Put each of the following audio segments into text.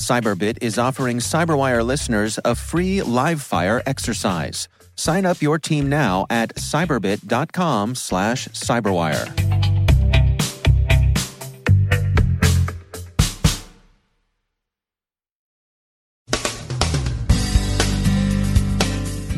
Cyberbit is offering Cyberwire listeners a free live fire exercise. Sign up your team now at cyberbit.com slash cyberwire.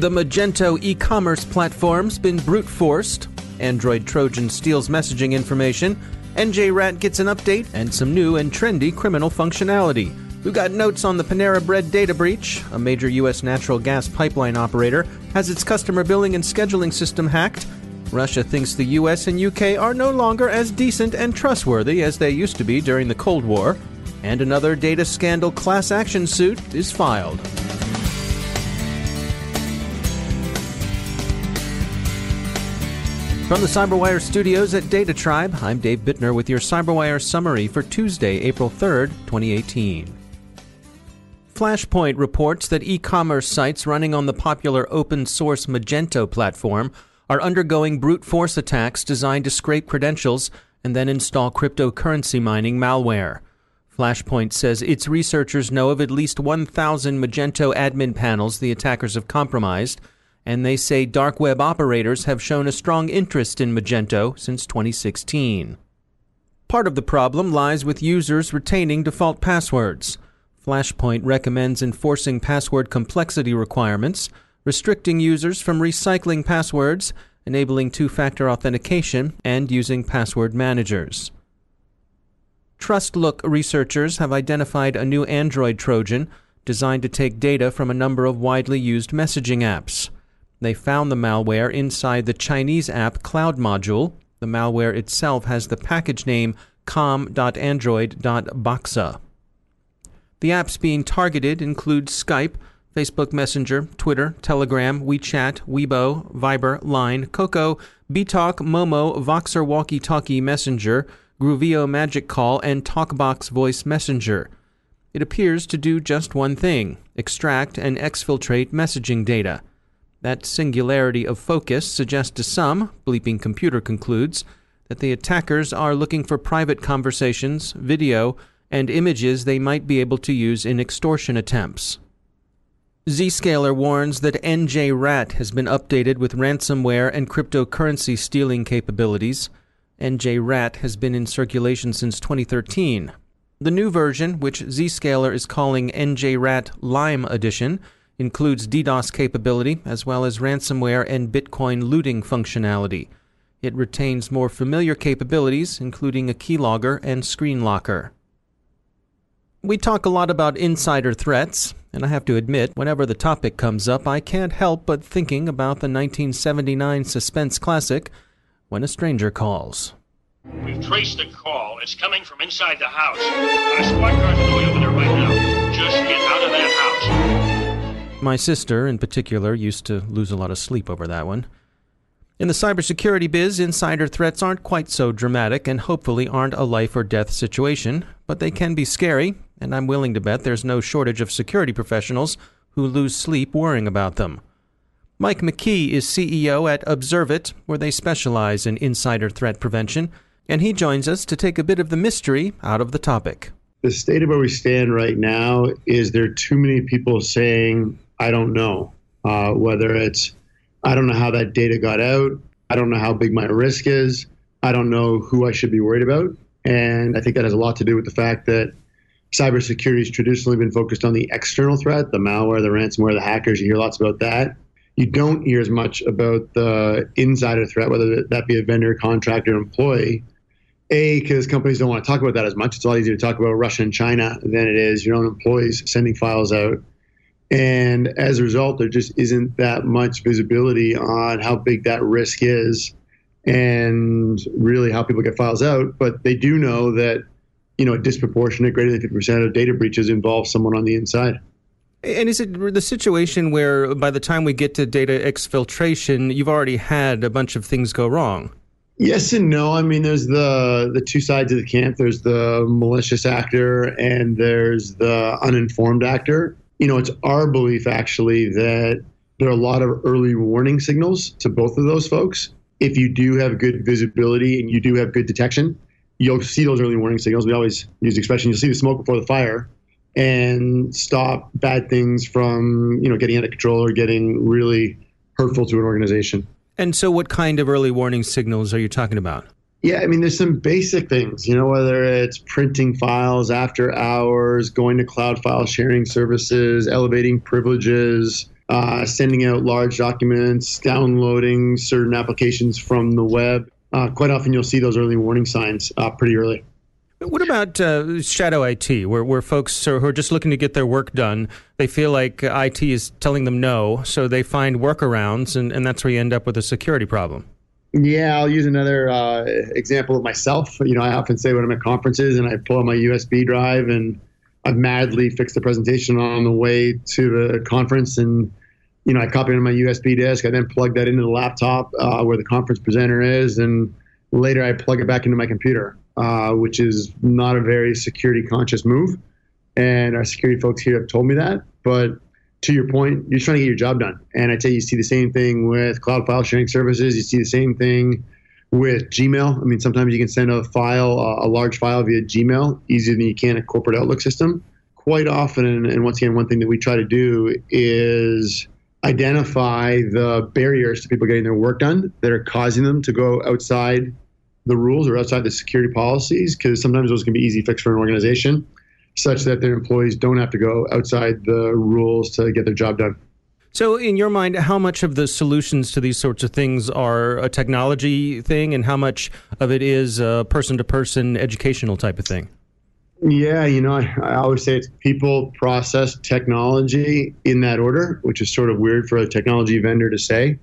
The Magento e commerce platform's been brute forced. Android Trojan steals messaging information. njRAT gets an update and some new and trendy criminal functionality. Who got notes on the Panera Bread data breach? A major U.S. natural gas pipeline operator has its customer billing and scheduling system hacked. Russia thinks the US and UK are no longer as decent and trustworthy as they used to be during the Cold War. And another data scandal class action suit is filed. From the CyberWire studios at Data Tribe, I'm Dave Bittner with your CyberWire summary for Tuesday, April 3rd, 2018. Flashpoint reports that e commerce sites running on the popular open source Magento platform are undergoing brute force attacks designed to scrape credentials and then install cryptocurrency mining malware. Flashpoint says its researchers know of at least 1,000 Magento admin panels the attackers have compromised and they say dark web operators have shown a strong interest in Magento since 2016. Part of the problem lies with users retaining default passwords. Flashpoint recommends enforcing password complexity requirements, restricting users from recycling passwords, enabling two factor authentication, and using password managers. TrustLook researchers have identified a new Android Trojan designed to take data from a number of widely used messaging apps. They found the malware inside the Chinese app Cloud Module. The malware itself has the package name com.android.boxa. The apps being targeted include Skype, Facebook Messenger, Twitter, Telegram, WeChat, Weibo, Viber, Line, Coco, BeeTalk, Momo, Voxer Walkie Talkie Messenger, Gruveo Magic Call, and TalkBox Voice Messenger. It appears to do just one thing extract and exfiltrate messaging data. That singularity of focus suggests to some, Bleeping Computer concludes, that the attackers are looking for private conversations, video, and images they might be able to use in extortion attempts. Zscaler warns that NJRAT has been updated with ransomware and cryptocurrency stealing capabilities. NJRAT has been in circulation since 2013. The new version, which Zscaler is calling NJRAT Lime Edition, includes DDoS capability as well as ransomware and Bitcoin looting functionality. It retains more familiar capabilities, including a keylogger and screen locker. We talk a lot about insider threats, and I have to admit, whenever the topic comes up, I can't help but thinking about the 1979 suspense classic, When a Stranger Calls. We've traced the call. It's coming from inside the house. Our squad cars are going over there right now. Just get out of that house. My sister, in particular, used to lose a lot of sleep over that one. In the cybersecurity biz, insider threats aren't quite so dramatic and hopefully aren't a life or death situation, but they can be scary, and I'm willing to bet there's no shortage of security professionals who lose sleep worrying about them. Mike McKee is CEO at ObserveIT, where they specialize in insider threat prevention, and he joins us to take a bit of the mystery out of the topic. The state of where we stand right now is there are too many people saying I don't know. Uh, whether it's, I don't know how that data got out. I don't know how big my risk is. I don't know who I should be worried about. And I think that has a lot to do with the fact that cybersecurity has traditionally been focused on the external threat, the malware, the ransomware, the hackers. You hear lots about that. You don't hear as much about the insider threat, whether that be a vendor, contractor, employee. A, because companies don't want to talk about that as much. It's a lot easier to talk about Russia and China than it is your own employees sending files out. And as a result, there just isn't that much visibility on how big that risk is and really how people get files out. But they do know that, you know, a disproportionate, greater than 50% of data breaches involve someone on the inside. And is it the situation where by the time we get to data exfiltration, you've already had a bunch of things go wrong? Yes and no. I mean, there's the the two sides of the camp. There's the malicious actor and there's the uninformed actor. You know, it's our belief actually that there are a lot of early warning signals to both of those folks. If you do have good visibility and you do have good detection, you'll see those early warning signals. We always use the expression, you'll see the smoke before the fire and stop bad things from, you know, getting out of control or getting really hurtful to an organization. And so what kind of early warning signals are you talking about? Yeah, I mean, there's some basic things, you know, whether it's printing files after hours, going to cloud file sharing services, elevating privileges, uh, sending out large documents, downloading certain applications from the web. Uh, quite often, you'll see those early warning signs uh, pretty early. What about uh, shadow IT, where, where folks are, who are just looking to get their work done, they feel like IT is telling them no, so they find workarounds, and, and that's where you end up with a security problem? Yeah, I'll use another uh, example of myself. You know, I often say when I'm at conferences and I pull out my USB drive and I've madly fixed the presentation on the way to the conference and you know, I copy it on my USB disk. I then plug that into the laptop uh, where the conference presenter is, and later I plug it back into my computer, uh, which is not a very security conscious move. And our security folks here have told me that. But to your point, you're trying to get your job done. And I tell you, you see the same thing with cloud file sharing services. You see the same thing with Gmail. I mean, sometimes you can send a file, a large file via Gmail, easier than you can a corporate Outlook system. Quite often, and once again, one thing that we try to do is identify the barriers to people getting their work done that are causing them to go outside the rules or outside the security policies, because sometimes those can be easy fix for an organization such that their employees don't have to go outside the rules to get their job done. So, in your mind, how much of the solutions to these sorts of things are a technology thing, and how much of it is a person to person educational type of thing? Yeah, you know, I, I, always say it's people, process, technology in that order, which is sort of weird for a technology vendor to say.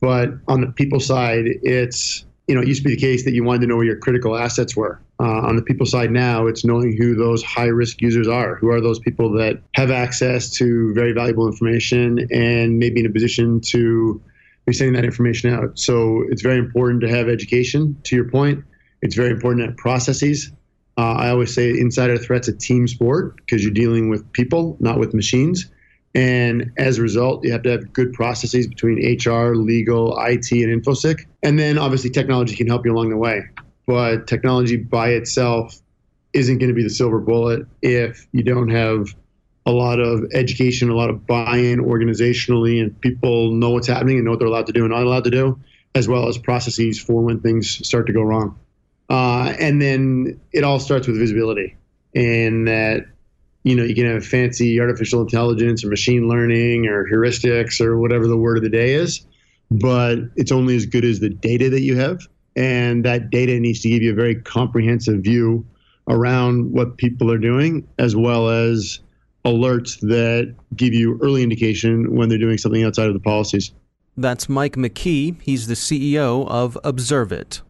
But on the people side, it's, you know, it used to be the case that you wanted to know where your critical assets were. Uh, on the people side now, it's knowing who those high risk users are. Who are those people that have access to very valuable information and maybe in a position to be sending that information out. So it's very important to have education, to your point. It's very important to have processes. Uh, I always say insider threat's a team sport because you're dealing with people, not with machines. And as a result, you have to have good processes between HR, legal, IT, and InfoSec. And then obviously technology can help you along the way but technology by itself isn't going to be the silver bullet if you don't have a lot of education, a lot of buy-in organizationally, and people know what's happening and know what they're allowed to do and not allowed to do, as well as processes for when things start to go wrong. Uh, and then it all starts with visibility, and that you know you can have fancy artificial intelligence or machine learning or heuristics or whatever the word of the day is, but it's only as good as the data that you have and that data needs to give you a very comprehensive view around what people are doing, as well as alerts that give you early indication when they're doing something outside of the policies. That's Mike McKee. He's the CEO of ObserveIT.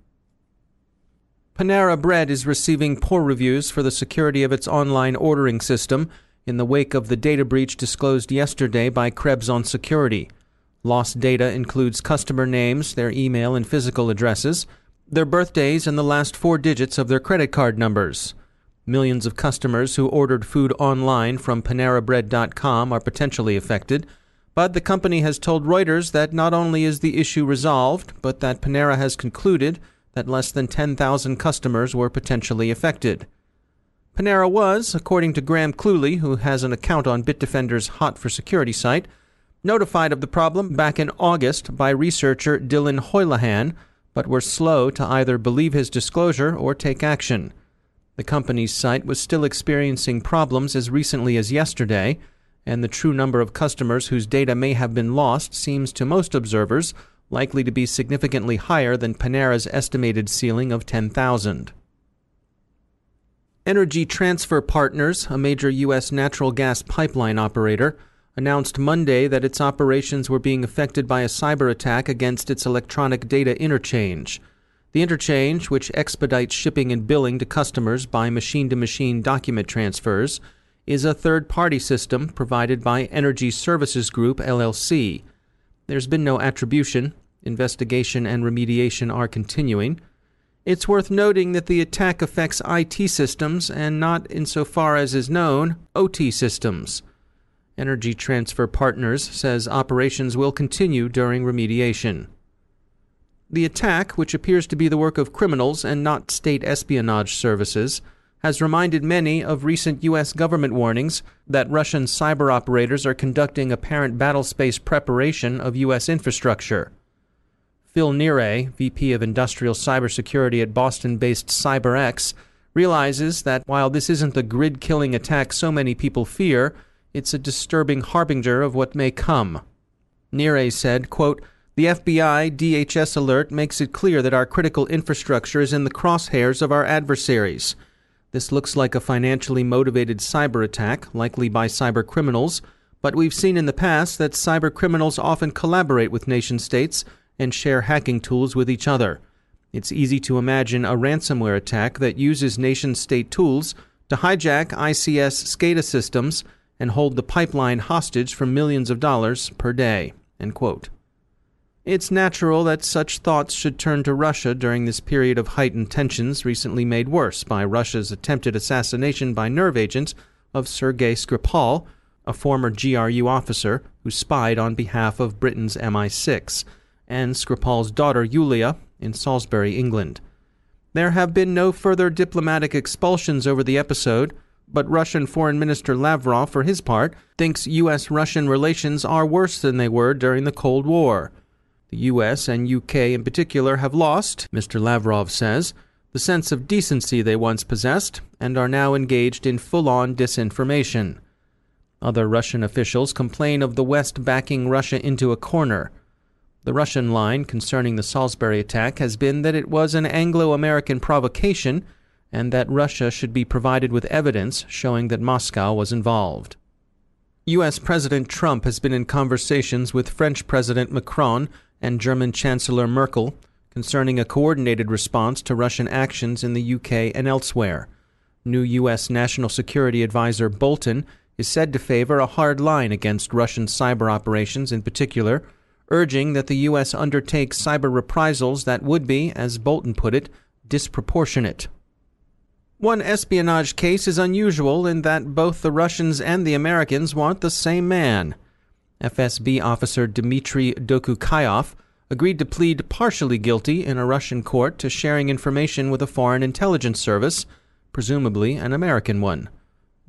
Panera Bread is receiving poor reviews for the security of its online ordering system in the wake of the data breach disclosed yesterday by Krebs on Security. Lost data includes customer names, their email and physical addresses, their birthdays, and the last four digits of their credit card numbers. Millions of customers who ordered food online from PaneraBread.com are potentially affected, but the company has told Reuters that not only is the issue resolved, but that Panera has concluded that less than 10,000 customers were potentially affected. Panera was, according to Graham Cluley, who has an account on Bitdefender's Hot for Security site, notified of the problem back in August by researcher Dylan Houlihan, but were slow to either believe his disclosure or take action. The company's site was still experiencing problems as recently as yesterday, and the true number of customers whose data may have been lost seems to most observers likely to be significantly higher than Panera's estimated ceiling of 10,000. Energy Transfer Partners, a major U.S. natural gas pipeline operator, announced Monday that its operations were being affected by a cyber attack against its electronic data interchange. The interchange, which expedites shipping and billing to customers by machine to machine document transfers, is a third party system provided by Energy Services Group, LLC. There's been no attribution. Investigation and remediation are continuing. It's worth noting that the attack affects IT systems and not, insofar as is known, OT systems. Energy Transfer Partners says operations will continue during remediation. The attack, which appears to be the work of criminals and not state espionage services, has reminded many of recent U.S. government warnings that Russian cyber operators are conducting apparent battlespace preparation of U.S. infrastructure. Phil Neray, VP of Industrial Cybersecurity at Boston based CyberX, realizes that while this isn't the grid killing attack so many people fear, it's a disturbing harbinger of what may come. Neray said, quote, The FBI DHS alert makes it clear that our critical infrastructure is in the crosshairs of our adversaries. This looks like a financially motivated cyber attack, likely by cyber criminals, but we've seen in the past that cyber criminals often collaborate with nation states and share hacking tools with each other. It's easy to imagine a ransomware attack that uses nation state tools to hijack ICS SCADA systems and hold the pipeline hostage for millions of dollars per day. It's natural that such thoughts should turn to Russia during this period of heightened tensions, recently made worse by Russia's attempted assassination by nerve agents of Sergei Skripal, a former GRU officer who spied on behalf of Britain's MI6 and Skripal's daughter Yulia in Salisbury, England. There have been no further diplomatic expulsions over the episode, but Russian Foreign Minister Lavrov, for his part, thinks U.S. Russian relations are worse than they were during the Cold War. The U.S. and U.K. in particular have lost, Mr. Lavrov says, the sense of decency they once possessed and are now engaged in full on disinformation. Other Russian officials complain of the West backing Russia into a corner. The Russian line concerning the Salisbury attack has been that it was an Anglo American provocation and that Russia should be provided with evidence showing that Moscow was involved. U.S. President Trump has been in conversations with French President Macron and German Chancellor Merkel concerning a coordinated response to Russian actions in the UK and elsewhere. New U.S. National Security Advisor Bolton is said to favor a hard line against Russian cyber operations in particular urging that the U.S. undertake cyber reprisals that would be, as Bolton put it, disproportionate. One espionage case is unusual in that both the Russians and the Americans want the same man. FSB officer Dmitry Dokuchaev agreed to plead partially guilty in a Russian court to sharing information with a foreign intelligence service, presumably an American one.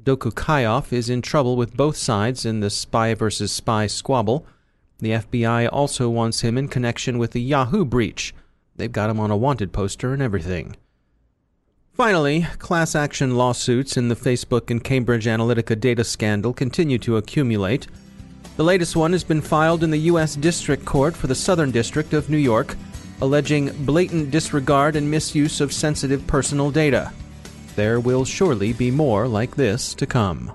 Dokuchaev is in trouble with both sides in the spy versus spy squabble the FBI also wants him in connection with the Yahoo breach. They've got him on a wanted poster and everything. Finally, class action lawsuits in the Facebook and Cambridge Analytica data scandal continue to accumulate. The latest one has been filed in the U.S. District Court for the Southern District of New York, alleging blatant disregard and misuse of sensitive personal data. There will surely be more like this to come.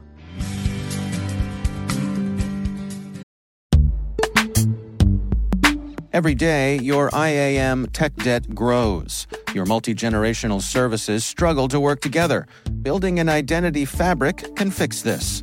Every day, your IAM tech debt grows. Your multi generational services struggle to work together. Building an identity fabric can fix this.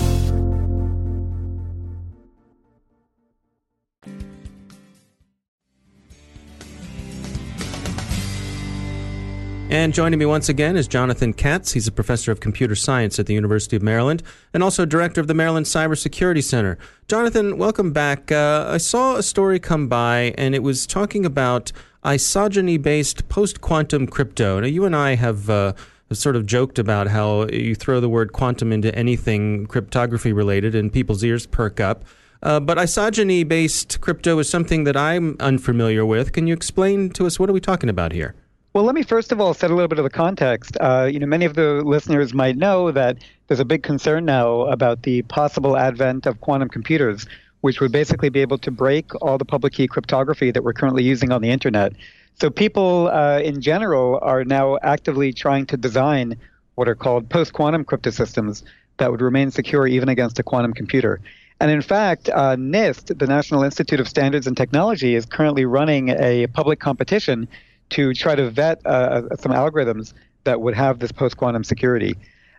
And joining me once again is Jonathan Katz. He's a professor of computer science at the University of Maryland and also director of the Maryland Cybersecurity Center. Jonathan, welcome back. Uh, I saw a story come by and it was talking about isogeny based post quantum crypto. Now, you and I have. Uh, sort of joked about how you throw the word quantum into anything cryptography related and people's ears perk up. Uh, but isogeny based crypto is something that I'm unfamiliar with. Can you explain to us what are we talking about here? Well, let me first of all set a little bit of the context. Uh, you know, many of the listeners might know that there's a big concern now about the possible advent of quantum computers, which would basically be able to break all the public key cryptography that we're currently using on the internet. So people uh, in general are now actively trying to design what are called post-quantum cryptosystems that would remain secure even against a quantum computer. And in fact, uh, NIST, the National Institute of Standards and Technology, is currently running a public competition to try to vet uh, some algorithms that would have this post quantum security.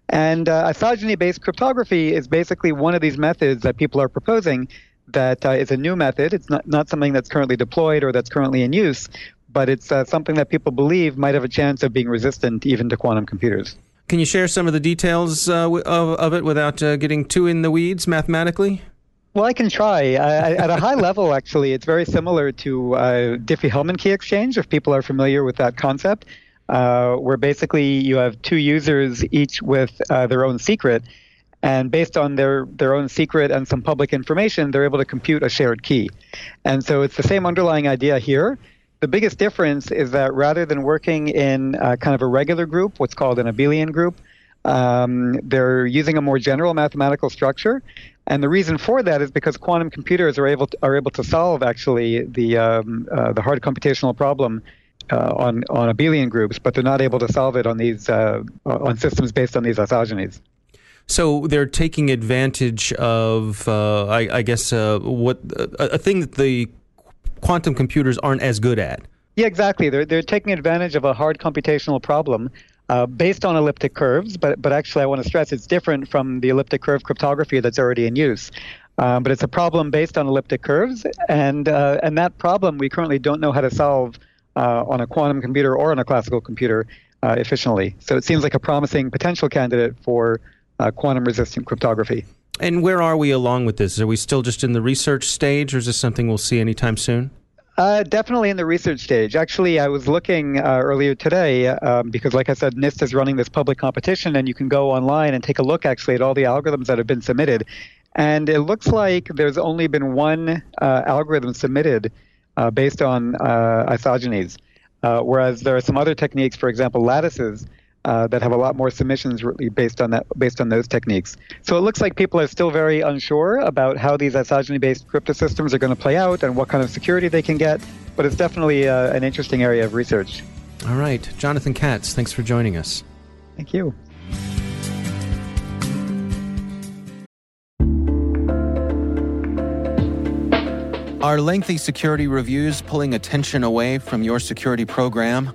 And uh, isogeny based cryptography is basically one of these methods that people are proposing that uh, is a new method. It's not, not something that's currently deployed or that's currently in use, but it's uh, something that people believe might have a chance of being resistant even to quantum computers. Can you share some of the details uh, of, of it without uh, getting too in the weeds mathematically? Well, I can try. I, at a high level, actually, it's very similar to uh, Diffie-Hellman key exchange, if people are familiar with that concept, uh, where basically you have two users, each with uh, their own secret, and based on their, their own secret and some public information, they're able to compute a shared key. And so it's the same underlying idea here. The biggest difference is that rather than working in uh, kind of a regular group, what's called an abelian group, um, they're using a more general mathematical structure and the reason for that is because quantum computers are able to, are able to solve actually the um, uh, the hard computational problem uh, on on abelian groups, but they're not able to solve it on these uh, on systems based on these isogenies. So they're taking advantage of, uh, I, I, guess, uh, what a, a thing that the quantum computers aren't as good at. Yeah, exactly. They're they're taking advantage of a hard computational problem uh, based on elliptic curves, but but actually I want to stress it's different from the elliptic curve cryptography that's already in use. Um, but it's a problem based on elliptic curves, and uh, and that problem we currently don't know how to solve uh, on a quantum computer or on a classical computer uh, efficiently. So it seems like a promising potential candidate for uh, quantum-resistant cryptography. And where are we along with this? Are we still just in the research stage, or is this something we'll see anytime soon? Uh, definitely in the research stage. Actually, I was looking uh, earlier today um, because, like I said, NIST is running this public competition, and you can go online and take a look actually at all the algorithms that have been submitted. And it looks like there's only been one uh, algorithm submitted uh, based on uh, isogenies, uh, whereas there are some other techniques, for example, lattices, uh, that have a lot more submissions really based on that based on those techniques. So it looks like people are still very unsure about how these isogeny-based crypto systems are going to play out and what kind of security they can get. But it's definitely uh, an interesting area of research. All right, Jonathan Katz, thanks for joining us. Thank you. Are lengthy security reviews pulling attention away from your security program?